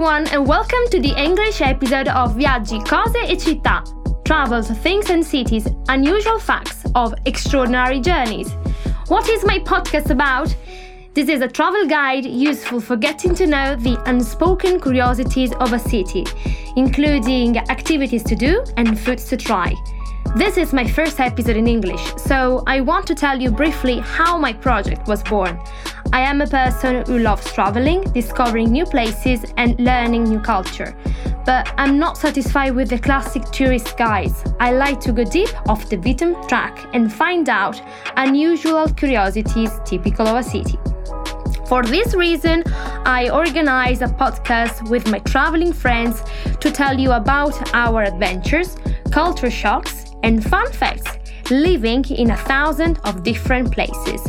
everyone, and welcome to the English episode of Viaggi, Cose e Città Travels, Things and Cities, Unusual Facts of Extraordinary Journeys. What is my podcast about? This is a travel guide useful for getting to know the unspoken curiosities of a city, including activities to do and foods to try. This is my first episode in English, so I want to tell you briefly how my project was born. I am a person who loves traveling, discovering new places, and learning new culture. But I'm not satisfied with the classic tourist guides. I like to go deep off the beaten track and find out unusual curiosities typical of a city. For this reason, I organize a podcast with my traveling friends to tell you about our adventures, culture shocks, and fun facts living in a thousand of different places.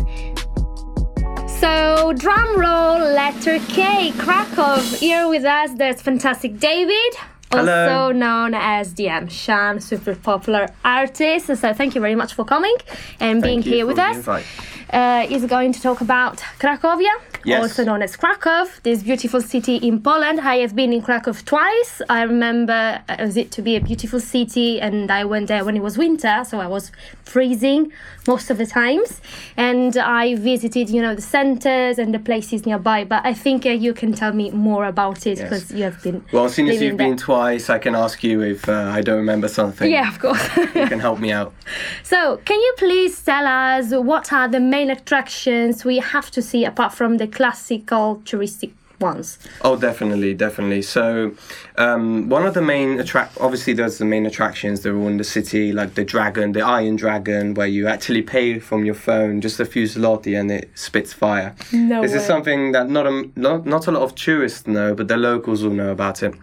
So, drum roll, letter K, Krakow. Here with us, there's fantastic David, Hello. also known as DM um, Shan, super popular artist. So, thank you very much for coming and being Thank you here with us. invite. Uh, is going to talk about Cracovia, Yes. also known as Krakow, this beautiful city in Poland. I have been in Krakow twice. I remember uh, it to be a beautiful city, and I went there when it was winter, so I was freezing most of the times. And I visited, you know, the centers and the places nearby. But I think uh, you can tell me more about it Yes. because you have been. Well, since living you've been twice, I can ask you if uh, I don't remember something. Yeah, of course. You can help me out. So, can you please tell us what are the main attractions we have to see apart from the classical touristic ones? Oh, definitely, definitely. So, um, one of the main attract, obviously, there's the main attractions. They're all in the city, like the dragon, the Iron Dragon, where you actually pay from your phone just a few zloty and it spits fire. No this way. is something that not a not, not a lot of tourists know, but the locals will know about it.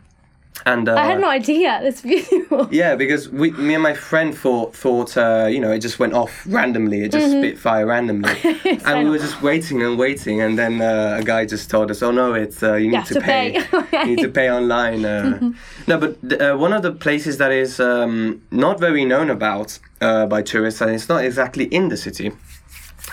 And uh, I had no idea. That's beautiful. Yeah, because we, me and my friend thought, thought uh, you know, it just went off randomly. It just Mm-hmm. spit fire randomly, and we were just waiting and waiting, and then uh, a guy just told us, "Oh no, it's uh, you need have to, to pay. pay." Mm-hmm. you need to pay online." Uh, No, but uh, one of the places that is um, not very known about uh, by tourists, and it's not exactly in the city.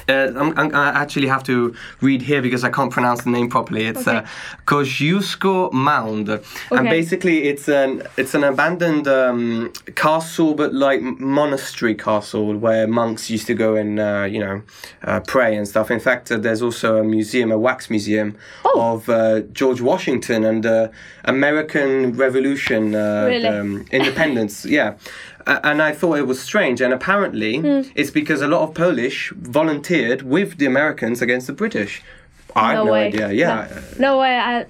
Uh, I'm, I'm, I actually have to read here because I can't pronounce the name properly. It's Okay. uh, Kosciuszko Mound, and basically it's an it's an abandoned um, castle, but like monastery castle where monks used to go and uh, you know uh, pray and stuff. In fact, uh, there's also a museum, a wax museum Oh. of uh, George Washington and the American Revolution, uh, Really? um, independence. yeah. And I thought it was strange, and apparently Hmm. it's because a lot of Polish volunteered with the Americans against the British. I have no, way. idea. Yeah, No, no way. I,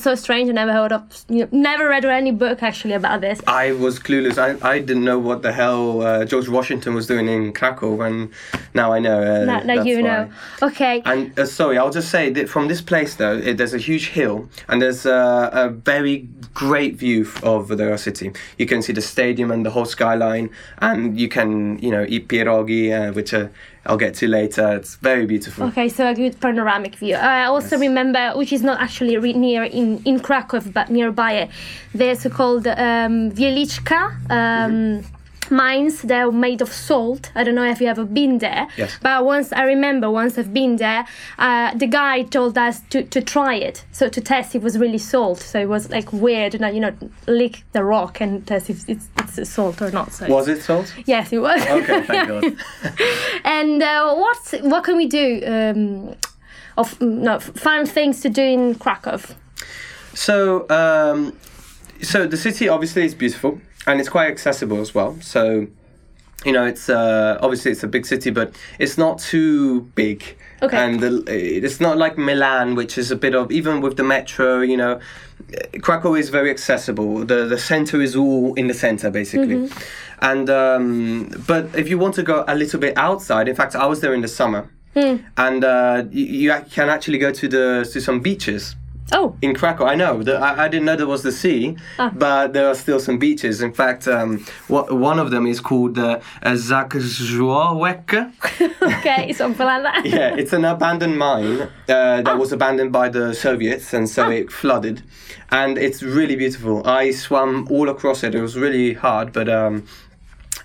so strange. I never heard of, you know, never read any book actually about this. I was clueless. I, I didn't know what the hell uh, George Washington was doing in Krakow, and now I know. Uh, Now, you why. know. Okay. And uh, sorry, I'll just say that from this place though, it, there's a huge hill, and there's uh, a very great view of the city. You can see the stadium and the whole skyline, and you can, you know, eat pierogi, uh, which uh, I'll get to later. It's very beautiful. Okay, so a good panoramic view. I also remember, which is not actually re- near in, in Krakow, but nearby it, the so-called um, Wieliczka um, mines. They're made of salt. I don't know if you ever been there. Yes. But once I remember, once I've been there, uh, the guy told us to, to try it, so to test it was really salt. So it was like weird, you know, you know, lick the rock and test if it's, it's salt or not. So Was it salt? yes, it was. Okay, thank God. And uh, what what can we do? Um, of no fun things to do in Krakow. So, um, so the city obviously is beautiful and it's quite accessible as well. So, you know, it's uh, obviously it's a big city, but it's not too big. Okay. And the, it's not like Milan, which is a bit of even with the metro. You know, Krakow is very accessible. The the center is all in the center basically. And um, but if you want to go a little bit outside, in fact, I was there in the summer, and uh, you, you can actually go to the to some beaches Oh, in Krakow. I know. The, I, I didn't know there was the sea, but there are still some beaches. In fact, um, what, one of them is called uh, Zakrzówek. okay, something like that. yeah, it's an abandoned mine uh, that was abandoned by the Soviets, and so it flooded. And it's really beautiful. I swam all across it. It was really hard, but um,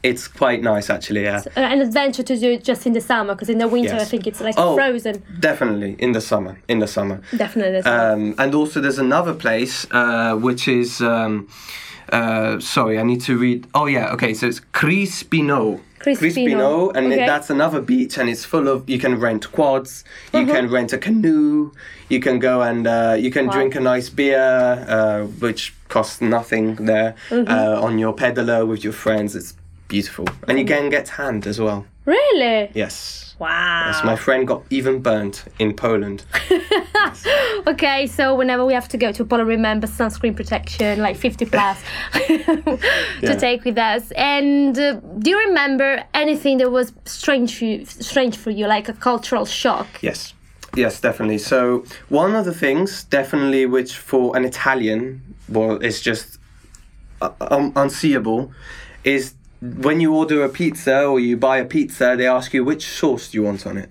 It's quite nice actually. Yeah. An adventure to do just in the summer because in the winter I think it's like Oh. frozen. Definitely in the summer. In the summer. Definitely. Um, and also, there's another place uh, which is. Um, uh, sorry, I need to read. Oh yeah, okay. So it's Crispino. Crispino, and it- that's another beach, and it's full of. You can rent quads. You can rent a canoe. You can go and uh, you can Wow. drink a nice beer, uh, which costs nothing there. Uh, on your peddler with your friends, it's beautiful, and you can get tanned as well. really? Yes. Wow. Yes, my friend got even burnt in Poland. Okay, so whenever we have to go to Poland, remember sunscreen protection, like 50 plus, to Yeah. take with us. And uh, do you remember anything that was strange for you, strange for you, like a cultural shock? Yes, yes, definitely. So one of the things, definitely, which for an Italian, well, is just uh, um, unseeable, is when you order a pizza or you buy a pizza, they ask you which sauce do you want on it.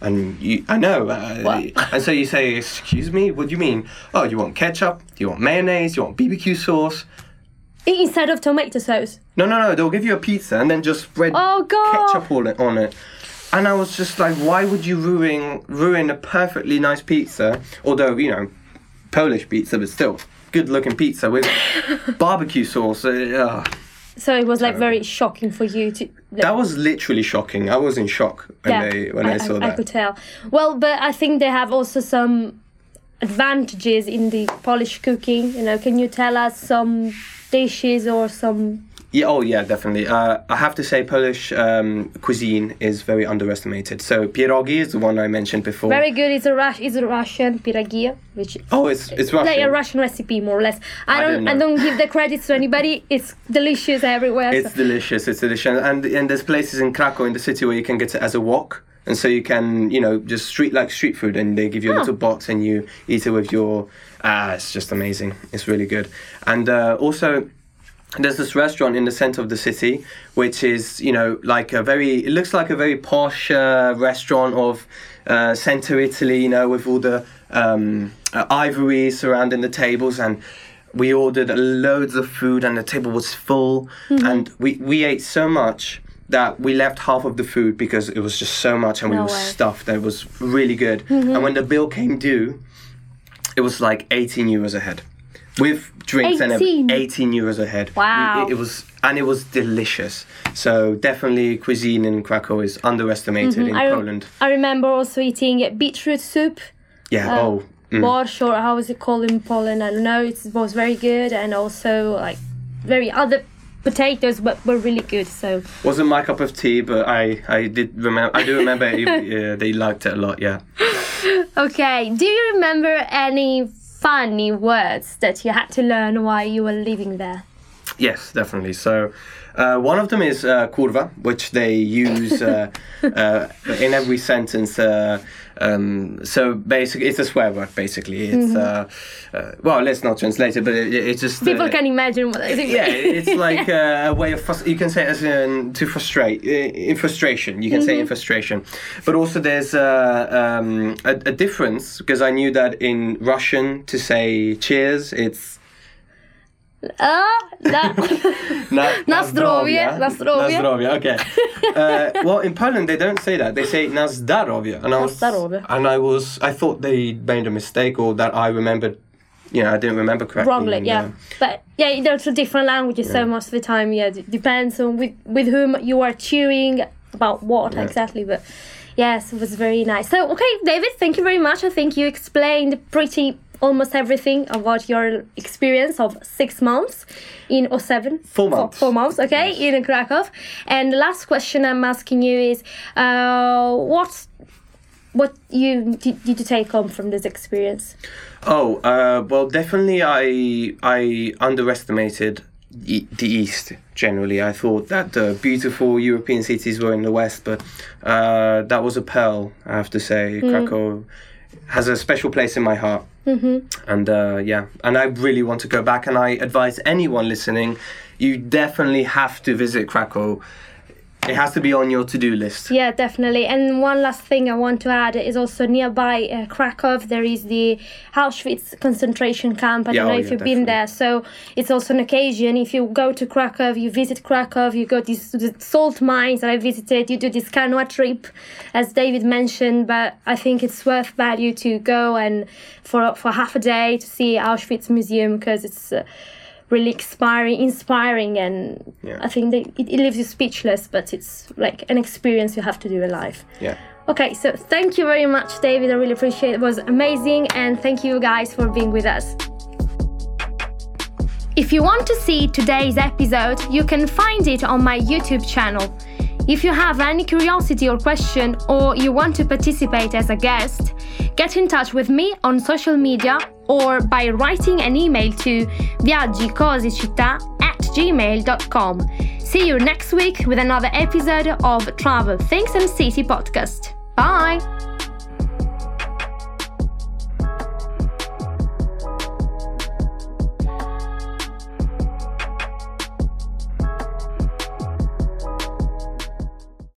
And you, I know, uh, What? and so you say, "Excuse me, what do you mean? Oh, you want ketchup? Do you want mayonnaise? Do you want BBQ sauce?" Instead of tomato sauce. No, no, no. They'll give you a pizza and then just spread Oh, God. ketchup all it, on it. And I was just like, why would you ruin ruin a perfectly nice pizza? Although you know, Polish pizza, but still good looking pizza with barbecue sauce. Uh, ugh. So it was like very shocking for you to. that was literally shocking. I was in shock when they when I, saw I that. I could tell. Well, but I think they have also some advantages in the Polish cooking. You know, can you tell us some dishes or some? Yeah, oh yeah, definitely. Uh, I have to say, Polish um, cuisine is very underestimated. So pierogi is the one I mentioned before. Very good. It's a Rus- It's a Russian piragia, which oh, it's it's Russian. like a Russian recipe more or less. I I don't. didn't I don't give the credits to anybody. It's delicious everywhere. It's so- delicious. It's delicious, and and there's places in Krakow in the city where you can get it as a wok, and so you can you know just street like street food, and they give you a Huh. little box and you eat it with your. Ah, it's just amazing. It's really good, and uh, also. There's this restaurant in the center of the city, which is, you know, like a very, it looks like a very posh uh, restaurant of uh, center Italy, you know, with all the um, uh, ivory surrounding the tables. And we ordered loads of food, and the table was full. And we, we ate so much that we left half of the food because it was just so much and we were way. stuffed. That was really good. And when the bill came due, it was like 18 euros a head. With drinks and 18? everything, 18 euros a head. Wow. It, it was and it was delicious. So definitely cuisine in Krakow is underestimated in Mm-hmm. I, Poland. I remember also eating beetroot soup. Yeah. oh. mm. or how is it called in Poland? I don't know. It was very good and also like very other potatoes but were really good. So Wasn't my cup of tea, but I I did remember. I do remember you, uh, they liked it a lot. Yeah. okay, do you remember any funny words that you had to learn while you were living there? Yes, definitely. So, uh, one of them is uh, kurva, which they use uh, uh, in every sentence. Uh, um, so basically, it's a swear word. Basically, it's uh, uh, well, let's not translate it, but it, it's just uh, People can imagine what it yeah, it's like uh, a way of frus- you can say it as in to frustrate uh, in frustration. You can say in frustration, but also there's uh, um, a, a difference because I knew that in Russian to say cheers, it's Ah, that, Na, Na zdrowie, na zdrowie. Na zdrowie, okay. uh, well, in Poland they don't say that. They say na zdarowie. And I was, and I was, I thought they made a mistake or that I remembered, you know, I didn't remember correctly. wrongly, yeah. uh, But yeah, there's a different languages, so most of the time, yeah, it depends on with with whom you are cheering about what Yeah. exactly. But yes, it was very nice. So okay, David, thank you very much. I think you explained pretty almost everything about your experience of six months in or 07 Four months. four, months okay in krakow and the last question i'm asking you is uh, what what you did, did you take home from this experience Oh, uh, well, definitely I I underestimated the East generally. I thought that the beautiful European cities were in the West, but uh, that was a pearl, I have to say. Krakow has a special place in my heart. Mm-hmm. And uh, yeah, and I really want to go back, and I advise anyone listening, you definitely have to visit Krakow it has to be on your to-do list. Yeah, definitely. And one last thing I want to add is also nearby uh, Krakow. There is the Auschwitz concentration camp. I Yeah, don't know oh, if yeah, you've been there. So it's also an occasion. If you go to Krakow, you visit Krakow, you go to these the salt mines that I visited. You do this canoe trip, as David mentioned. But I think it's worth value to go and for for half a day to see Auschwitz Museum because it's. Uh, really inspiring inspiring and Yeah. i think it, it leaves you speechless but it's like an experience you have to do in life. Yeah. okay so thank you very much david. I really appreciate it. It was amazing and thank you guys for being with us. If you want to see today's episode you can find it on my youtube channel. If you have any curiosity or question or you want to participate as a guest, get in touch with me on social media or by writing an email to viaggicosicittà at gmail.com. See you next week with another episode of Travel Things and City podcast. Bye!